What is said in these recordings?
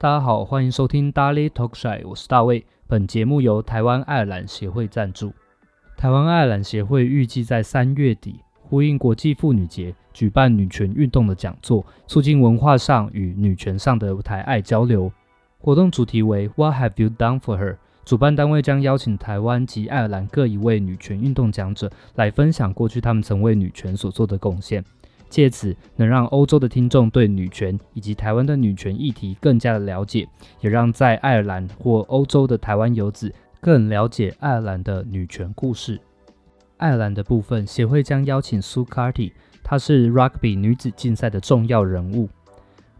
大家好，欢迎收听 Daily Talk Show，我是大卫。本节目由台湾爱尔兰协会赞助。台湾爱尔兰协会预计在三月底，呼应国际妇女节，举办女权运动的讲座，促进文化上与女权上的台爱交流。活动主题为 What have you done for her？主办单位将邀请台湾及爱尔兰各一位女权运动讲者来分享过去他们曾为女权所做的贡献。借此能让欧洲的听众对女权以及台湾的女权议题更加的了解，也让在爱尔兰或欧洲的台湾游子更了解爱尔兰的女权故事。爱尔兰的部分协会将邀请苏卡蒂，她是 Rugby 女子竞赛的重要人物，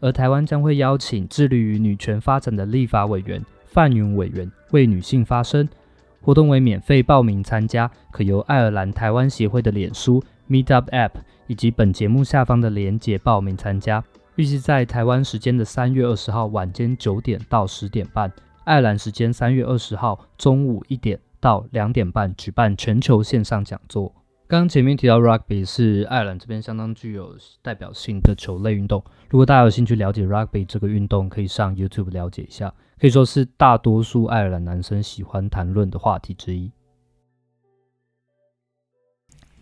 而台湾将会邀请致力于女权发展的立法委员范云委员为女性发声。活动为免费报名参加，可由爱尔兰台湾协会的脸书 Meetup App。以及本节目下方的连结报名参加，预计在台湾时间的三月二十号晚间九点到十点半，爱尔兰时间三月二十号中午一点到两点半举办全球线上讲座。刚刚前面提到 Rugby 是爱尔兰这边相当具有代表性的球类运动，如果大家有兴趣了解 Rugby 这个运动，可以上 YouTube 了解一下，可以说是大多数爱尔兰男生喜欢谈论的话题之一。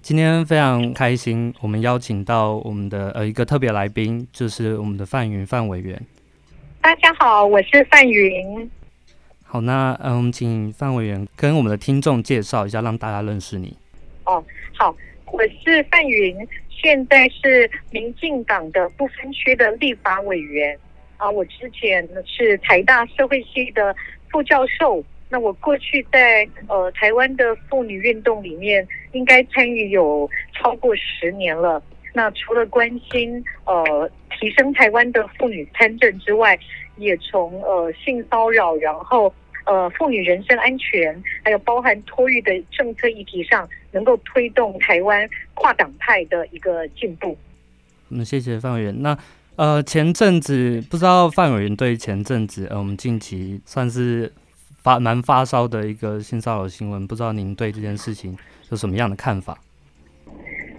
今天非常开心，我们邀请到我们的呃一个特别来宾，就是我们的范云范委员。大家好，我是范云。好，那嗯、呃，我们请范委员跟我们的听众介绍一下，让大家认识你。哦，好，我是范云，现在是民进党的不分区的立法委员啊。我之前是台大社会系的副教授。那我过去在呃台湾的妇女运动里面，应该参与有超过十年了。那除了关心呃提升台湾的妇女参政之外，也从呃性骚扰，然后呃妇女人身安全，还有包含托育的政策议题上，能够推动台湾跨党派的一个进步。嗯，谢谢范委员。那呃前阵子不知道范委员对前阵子呃我们近期算是。发蛮发烧的一个性骚扰新闻，不知道您对这件事情有什么样的看法？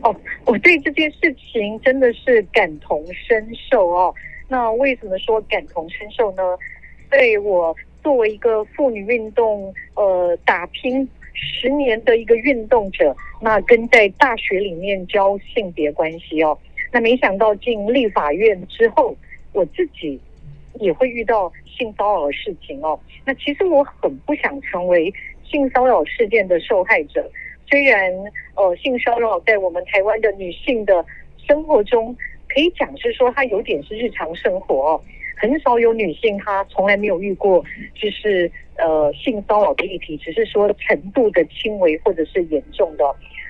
哦，我对这件事情真的是感同身受哦。那为什么说感同身受呢？对我作为一个妇女运动呃打拼十年的一个运动者，那跟在大学里面教性别关系哦，那没想到进立法院之后，我自己也会遇到。性骚扰的事情哦，那其实我很不想成为性骚扰事件的受害者。虽然呃，性骚扰在我们台湾的女性的生活中，可以讲是说它有点是日常生活哦，很少有女性她从来没有遇过就是呃性骚扰的议题，只是说程度的轻微或者是严重的。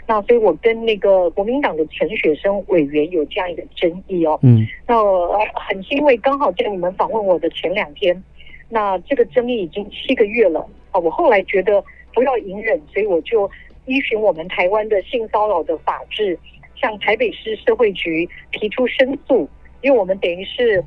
那所以，我跟那个国民党的陈雪生委员有这样一个争议哦。嗯。那我很欣慰，刚好在你们访问我的前两天，那这个争议已经七个月了啊。我后来觉得不要隐忍，所以我就依循我们台湾的性骚扰的法制，向台北市社会局提出申诉，因为我们等于是。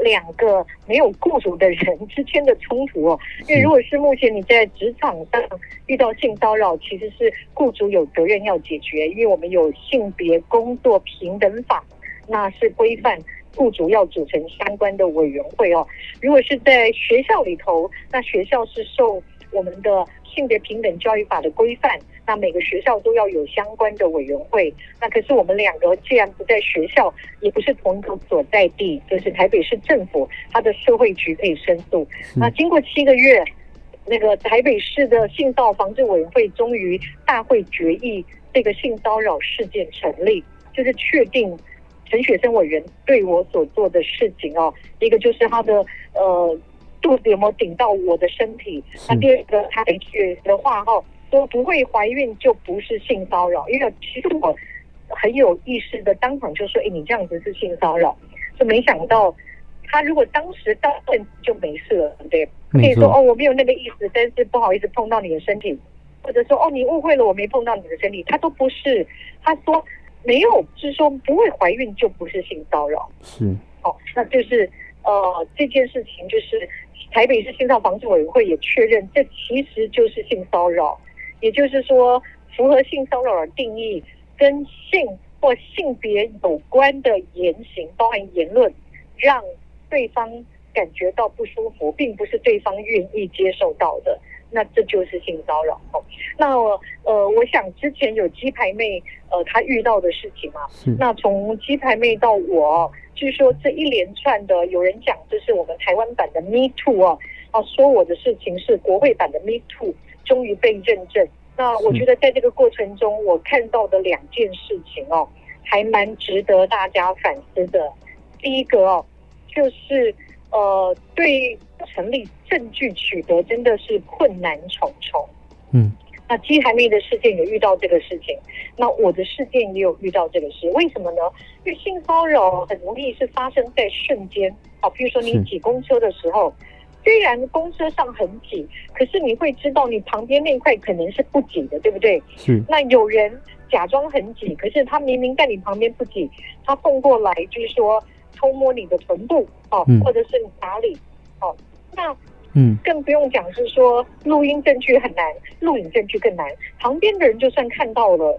两个没有雇主的人之间的冲突哦，因为如果是目前你在职场上遇到性骚扰，其实是雇主有责任要解决，因为我们有性别工作平等法，那是规范雇主要组成相关的委员会哦。如果是在学校里头，那学校是受我们的性别平等教育法的规范。那每个学校都要有相关的委员会。那可是我们两个既然不在学校，也不是同一个所在地，就是台北市政府，它的社会局可以申诉。那经过七个月，那个台北市的性骚扰防治委员会终于大会决议，这个性骚扰事件成立，就是确定陈雪生委员对我所做的事情哦，一个就是他的呃肚子有没有顶到我的身体，那第二个他回去的话哈。说不会怀孕就不是性骚扰，因为其实我很有意识的当场就说：“哎，你这样子是性骚扰。”就没想到他如果当时当面就没事了，对，可以说：“哦，我没有那个意思，但是不好意思碰到你的身体。”或者说：“哦，你误会了，我没碰到你的身体。”他都不是，他说没有，就是说不会怀孕就不是性骚扰。是，哦，那就是呃这件事情就是台北市性骚扰防治委员会也确认，这其实就是性骚扰。也就是说，符合性骚扰的定义，跟性或性别有关的言行，包含言论，让对方感觉到不舒服，并不是对方愿意接受到的，那这就是性骚扰。哦，那呃，我想之前有鸡排妹呃，她遇到的事情嘛，是。那从鸡排妹到我，据说这一连串的，有人讲这是我们台湾版的 Me Too 啊，啊，说我的事情是国会版的 Me Too，终于被认证。那我觉得在这个过程中，我看到的两件事情哦，还蛮值得大家反思的。第一个哦，就是呃，对成立证据取得真的是困难重重。嗯，那鸡排妹的事件有遇到这个事情，那我的事件也有遇到这个事，为什么呢？因为性骚扰很容易是发生在瞬间，好，比如说你挤公车的时候。虽然公车上很挤，可是你会知道你旁边那块可能是不挤的，对不对？是。那有人假装很挤，可是他明明在你旁边不挤，他蹦过来就是说偷摸你的臀部哦，嗯、或者是哪里哦。那嗯，更不用讲是说录音证据很难，录影证据更难。旁边的人就算看到了，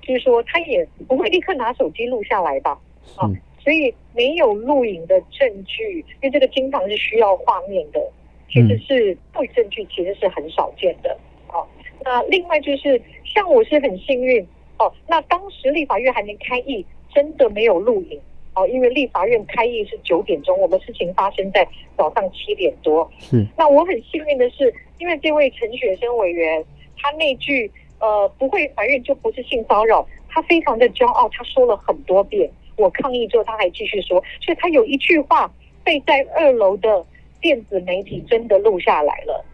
就是说他也不会立刻拿手机录下来吧？啊。所以没有录影的证据，因为这个经常是需要画面的，其实是录影证据其实是很少见的。哦，那另外就是像我是很幸运哦，那当时立法院还没开议，真的没有录影哦，因为立法院开议是九点钟，我们事情发生在早上七点多。是，那我很幸运的是，因为这位陈雪生委员，他那句呃不会怀孕就不是性骚扰，他非常的骄傲，他说了很多遍。我抗议之后，他还继续说，所以他有一句话被在二楼的电子媒体真的录下来了，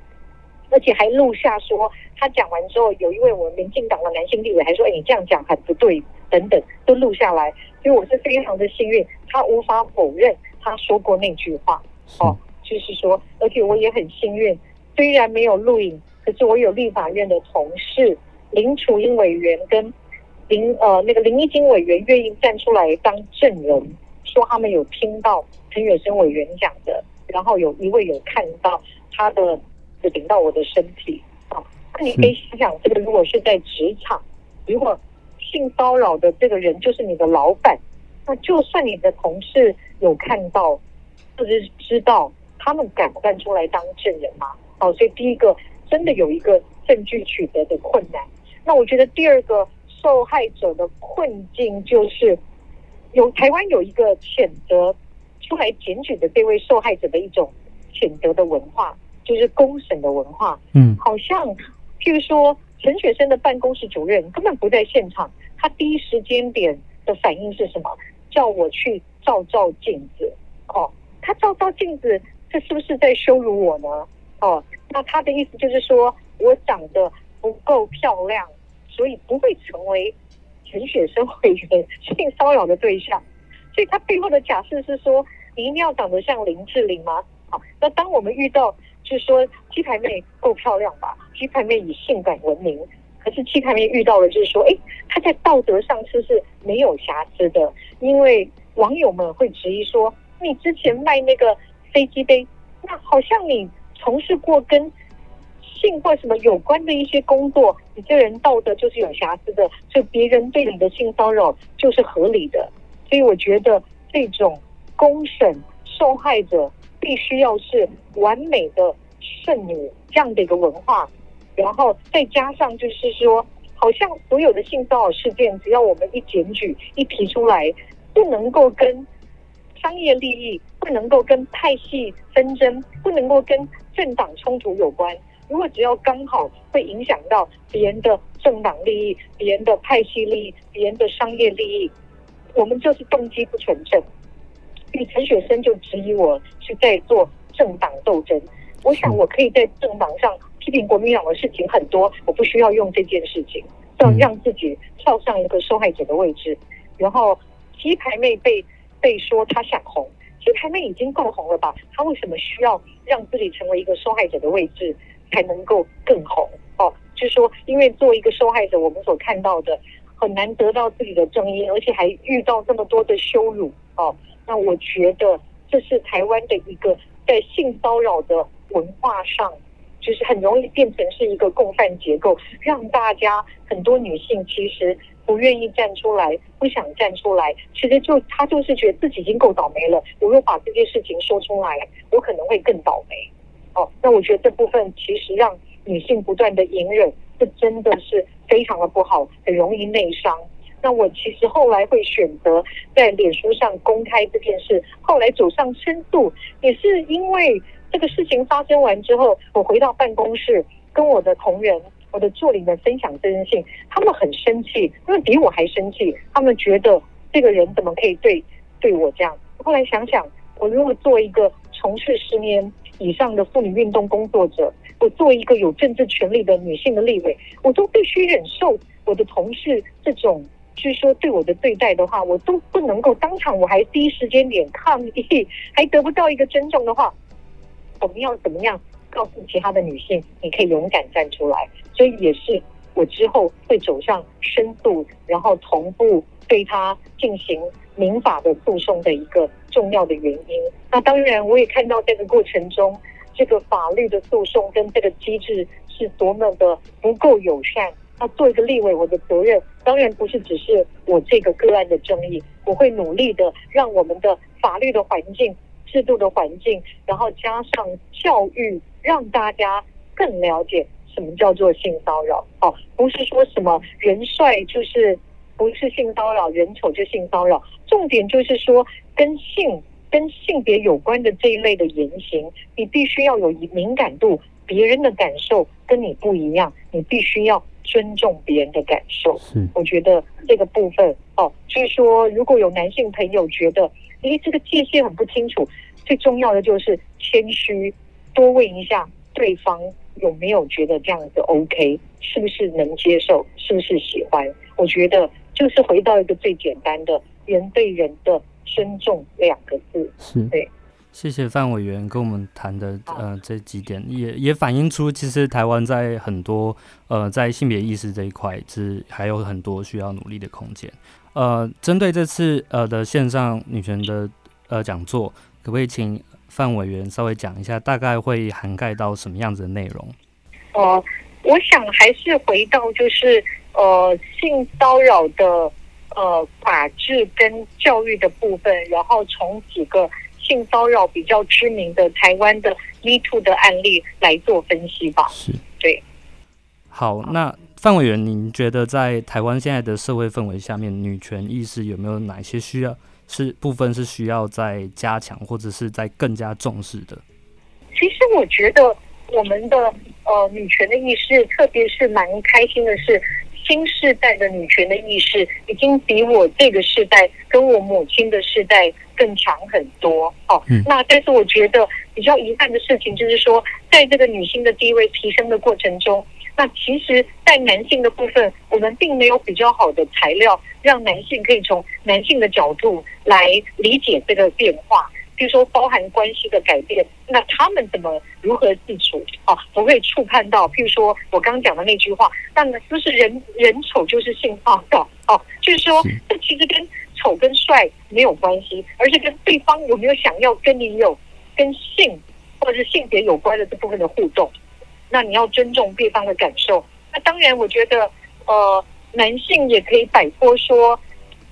而且还录下说他讲完之后，有一位我们民进党的男性立委还说：“哎，你这样讲很不对。”等等都录下来，所以我是非常的幸运，他无法否认他说过那句话。哦，就是说，而且我也很幸运，虽然没有录影，可是我有立法院的同事林楚英委员跟。林呃，那个林义经委员愿意站出来当证人，说他们有听到陈远生委员讲的，然后有一位有看到他的就顶到我的身体啊。那你可以想想，这个如果是在职场，如果性骚扰的这个人就是你的老板，那就算你的同事有看到或者是知道，他们敢站出来当证人吗？哦，所以第一个真的有一个证据取得的困难。那我觉得第二个。受害者的困境就是有台湾有一个谴责出来检举的这位受害者的一种谴责的文化，就是公审的文化。嗯，好像譬如说陈雪生的办公室主任根本不在现场，他第一时间点的反应是什么？叫我去照照镜子。哦，他照照镜子，这是不是在羞辱我呢？哦，那他的意思就是说我长得不够漂亮。所以不会成为陈雪生委员性骚扰的对象，所以他背后的假设是说，你一定要长得像林志玲吗？好，那当我们遇到就是说鸡排妹够漂亮吧，鸡排妹以性感闻名，可是鸡排妹遇到了就是说，哎，她在道德上是不是没有瑕疵的？因为网友们会质疑说，你之前卖那个飞机杯，那好像你从事过跟。性或什么有关的一些工作，你这人道德就是有瑕疵的，所以别人对你的性骚扰就是合理的。所以我觉得这种公审受害者必须要是完美的圣女这样的一个文化，然后再加上就是说，好像所有的性骚扰事件，只要我们一检举一提出来，不能够跟商业利益，不能够跟派系纷争，不能够跟政党冲突有关。如果只要刚好会影响到别人的政党利益、别人的派系利益、别人的商业利益，我们就是动机不纯正。因为陈雪生就质疑我是在做政党斗争，我想我可以在政党上批评国民党的事情很多，我不需要用这件事情，要让自己跳上一个受害者的位置。然后鸡排妹被被说她想红，鸡排妹已经够红了吧？她为什么需要让自己成为一个受害者的位置？才能够更红哦，就是说，因为作为一个受害者，我们所看到的很难得到自己的正义，而且还遇到这么多的羞辱哦。那我觉得这是台湾的一个在性骚扰的文化上，就是很容易变成是一个共犯结构，让大家很多女性其实不愿意站出来，不想站出来，其实就她就是觉得自己已经够倒霉了。如果把这件事情说出来，我可能会更倒霉。哦，那我觉得这部分其实让女性不断的隐忍，这真的是非常的不好，很容易内伤。那我其实后来会选择在脸书上公开这件事，后来走上申诉，也是因为这个事情发生完之后，我回到办公室跟我的同仁、我的助理们分享这件事，他们很生气，因为比我还生气，他们觉得这个人怎么可以对对我这样？后来想想，我如果做一个从事十年以上的妇女运动工作者，我作为一个有政治权利的女性的立委，我都必须忍受我的同事这种。据说对我的对待的话，我都不能够当场，我还第一时间点抗议，还得不到一个尊重的话，我们要怎么样告诉其他的女性，你可以勇敢站出来？所以也是我之后会走上深度，然后同步对他进行民法的诉讼的一个重要的原因。那当然，我也看到这个过程中，这个法律的诉讼跟这个机制是多么的不够友善。那做一个立委，我的责任当然不是只是我这个个案的争议，我会努力的让我们的法律的环境、制度的环境，然后加上教育，让大家更了解什么叫做性骚扰。哦，不是说什么人帅就是不是性骚扰，人丑就性骚扰。重点就是说跟性、跟性别有关的这一类的言行，你必须要有敏感度，别人的感受跟你不一样，你必须要。尊重别人的感受，是我觉得这个部分哦。所以说，如果有男性朋友觉得，诶，这个界限很不清楚，最重要的就是谦虚，多问一下对方有没有觉得这样子 OK，是不是能接受，是不是喜欢？我觉得就是回到一个最简单的人对人的尊重两个字，是对。谢谢范委员跟我们谈的呃这几点，也也反映出其实台湾在很多呃在性别意识这一块是还有很多需要努力的空间。呃，针对这次呃的线上女权的呃讲座，可不可以请范委员稍微讲一下，大概会涵盖到什么样子的内容？呃，我想还是回到就是呃性骚扰的呃法制跟教育的部分，然后从几个。性骚扰比较知名的台湾的 Me Too 的案例来做分析吧。是，对。好，那范委员，您觉得在台湾现在的社会氛围下面，女权意识有没有哪些需要是部分是需要再加强，或者是在更加重视的？其实我觉得我们的呃女权的意识，特别是蛮开心的是。新时代的女权的意识已经比我这个世代跟我母亲的世代更强很多哦。那但是我觉得比较遗憾的事情就是说，在这个女性的地位提升的过程中，那其实，在男性的部分，我们并没有比较好的材料让男性可以从男性的角度来理解这个变化。比如说，包含关系的改变，那他们怎么如何自处？哦，不会触碰到。譬如说我刚刚讲的那句话，那么就是人人丑就是性骚扰哦，就是说这其实跟丑跟帅没有关系，而是跟对方有没有想要跟你有跟性或者是性别有关的这部分的互动。那你要尊重对方的感受。那当然，我觉得呃，男性也可以摆脱说，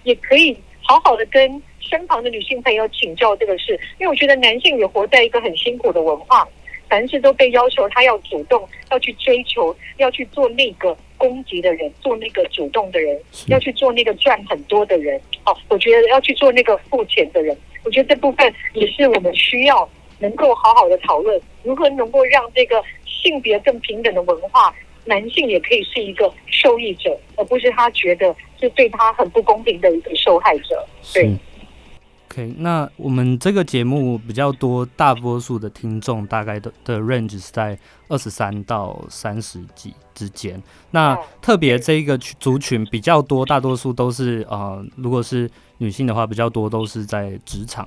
也可以好好的跟。身旁的女性朋友请教这个事，因为我觉得男性也活在一个很辛苦的文化，凡事都被要求他要主动，要去追求，要去做那个攻击的人，做那个主动的人，要去做那个赚很多的人。哦，我觉得要去做那个付钱的人。我觉得这部分也是我们需要能够好好的讨论，如何能够让这个性别更平等的文化，男性也可以是一个受益者，而不是他觉得是对他很不公平的一个受害者。对。OK，那我们这个节目比较多，大多数的听众大概的的 range 是在二十三到三十几之间。那特别这一个族群比较多，大多数都是呃，如果是女性的话，比较多都是在职场。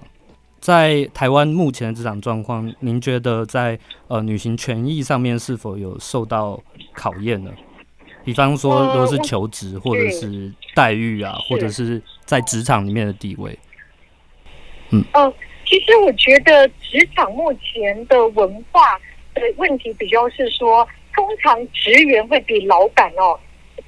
在台湾目前的职场状况，您觉得在呃女性权益上面是否有受到考验呢？比方说，如果是求职或者是待遇啊，或者是在职场里面的地位。嗯，呃，其实我觉得职场目前的文化的问题比较是说，通常职员会比老板哦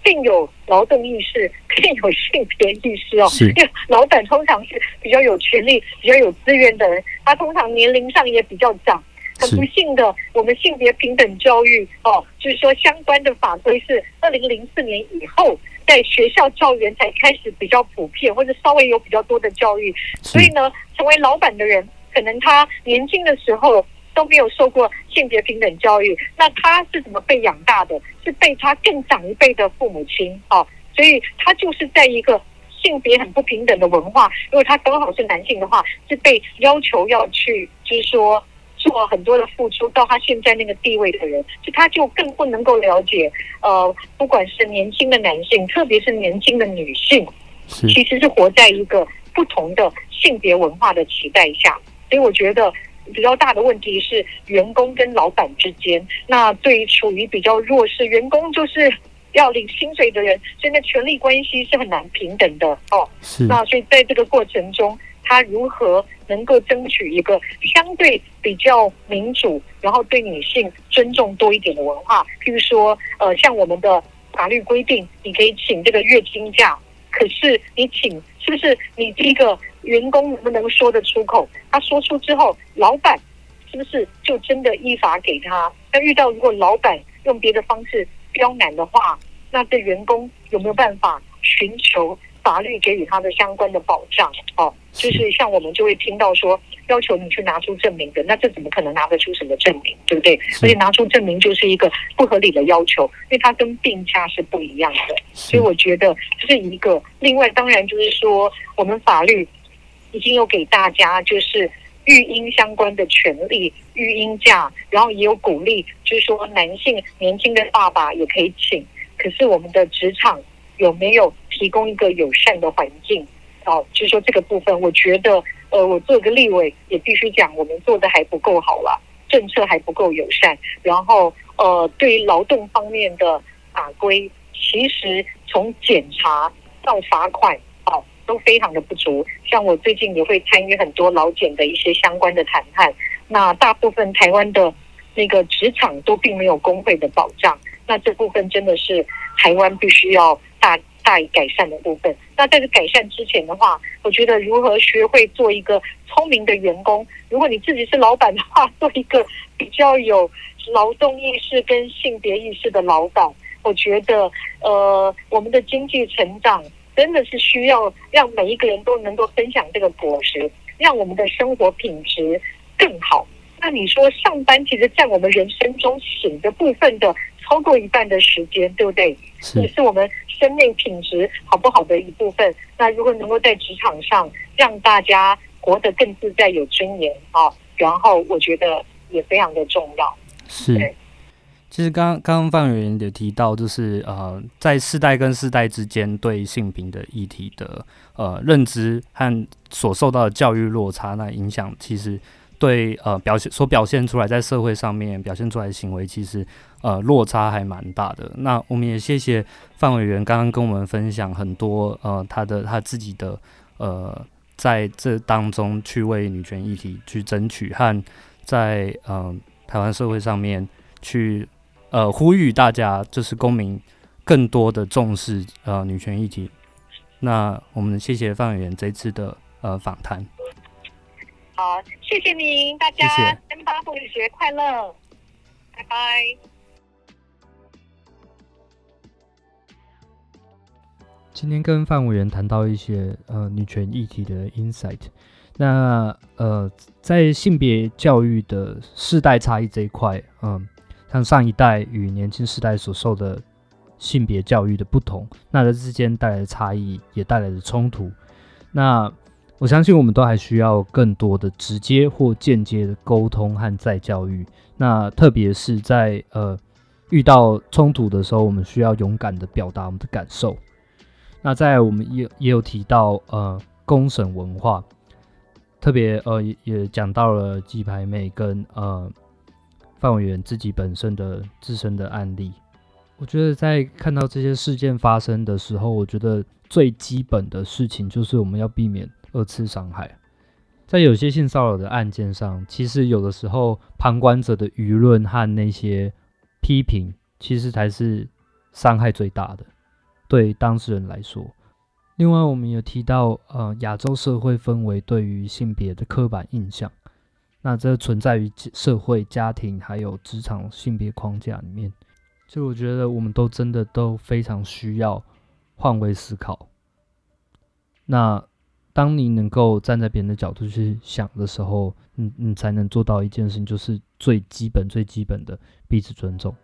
更有劳动意识，更有性别意识哦。是。因为老板通常是比较有权力、比较有资源的人，他通常年龄上也比较长。很不幸的，我们性别平等教育哦，就是说相关的法规是二零零四年以后，在学校教员才开始比较普遍，或者稍微有比较多的教育。所以呢，成为老板的人，可能他年轻的时候。都没有受过性别平等教育，那他是怎么被养大的？是被他更长一辈的父母亲啊，所以他就是在一个性别很不平等的文化。如果他刚好是男性的话，是被要求要去，就是说做很多的付出，到他现在那个地位的人，就他就更不能够了解，呃，不管是年轻的男性，特别是年轻的女性，其实是活在一个不同的性别文化的期待下。所以我觉得。比较大的问题是员工跟老板之间，那对于处于比较弱势，员工就是要领薪水的人，所以那权力关系是很难平等的哦。是。那所以在这个过程中，他如何能够争取一个相对比较民主，然后对女性尊重多一点的文化？譬如说，呃，像我们的法律规定，你可以请这个月经假，可是你请是不是你第一个？员工能不能说得出口？他说出之后，老板是不是就真的依法给他？那遇到如果老板用别的方式刁难的话，那对员工有没有办法寻求法律给予他的相关的保障？哦，就是像我们就会听到说，要求你去拿出证明的，那这怎么可能拿得出什么证明？对不对？所以拿出证明就是一个不合理的要求，因为它跟病假是不一样的。所以我觉得这是一个。另外，当然就是说，我们法律。已经有给大家就是育婴相关的权利，育婴假，然后也有鼓励，就是说男性年轻的爸爸也可以请。可是我们的职场有没有提供一个友善的环境？哦，就是说这个部分，我觉得，呃，我做个立委也必须讲，我们做的还不够好了，政策还不够友善。然后，呃，对于劳动方面的法规，其实从检查到罚款。都非常的不足，像我最近也会参与很多劳检的一些相关的谈判。那大部分台湾的那个职场都并没有工会的保障，那这部分真的是台湾必须要大大于改善的部分。那在这改善之前的话，我觉得如何学会做一个聪明的员工，如果你自己是老板的话，做一个比较有劳动意识跟性别意识的老板，我觉得呃，我们的经济成长。真的是需要让每一个人都能够分享这个果实，让我们的生活品质更好。那你说上班其实占我们人生中醒的部分的超过一半的时间，对不对？是，也是我们生命品质好不好的一部分。那如果能够在职场上让大家活得更自在、有尊严啊，然后我觉得也非常的重要。是。其实刚刚范委员也提到，就是呃，在世代跟世代之间对性平的议题的呃认知和所受到的教育落差，那影响其实对呃表现所表现出来在社会上面表现出来的行为，其实呃落差还蛮大的。那我们也谢谢范委员刚刚跟我们分享很多呃他的他自己的呃在这当中去为女权议题去争取，和在嗯、呃、台湾社会上面去。呃，呼吁大家就是公民更多的重视呃女权议题。那我们谢谢范委员这次的呃访谈。好，谢谢您，大家三八妇女节快乐，拜拜。今天跟范委员谈到一些呃女权议题的 insight。那呃，在性别教育的世代差异这一块，嗯、呃。像上一代与年轻世代所受的性别教育的不同，那这之间带来的差异也带来的冲突。那我相信我们都还需要更多的直接或间接的沟通和再教育。那特别是在呃遇到冲突的时候，我们需要勇敢的表达我们的感受。那在我们也也有提到呃公审文化，特别呃也也讲到了鸡排妹跟呃。范委员自己本身的自身的案例，我觉得在看到这些事件发生的时候，我觉得最基本的事情就是我们要避免二次伤害。在有些性骚扰的案件上，其实有的时候旁观者的舆论和那些批评，其实才是伤害最大的。对当事人来说。另外，我们有提到，呃，亚洲社会氛围对于性别的刻板印象，那这存在于社会、家庭还有职场性别框架里面。就我觉得，我们都真的都非常需要换位思考。那当你能够站在别人的角度去想的时候，你你才能做到一件事情，就是最基本、最基本的彼此尊重。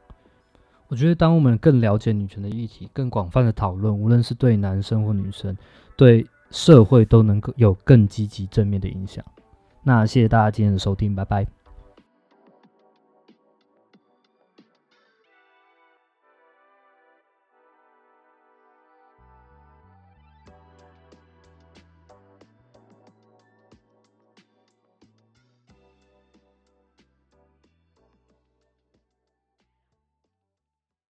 我觉得，当我们更了解女权的议题，更广泛的讨论，无论是对男生或女生，对社会都能够有更积极正面的影响。那谢谢大家今天的收听，拜拜。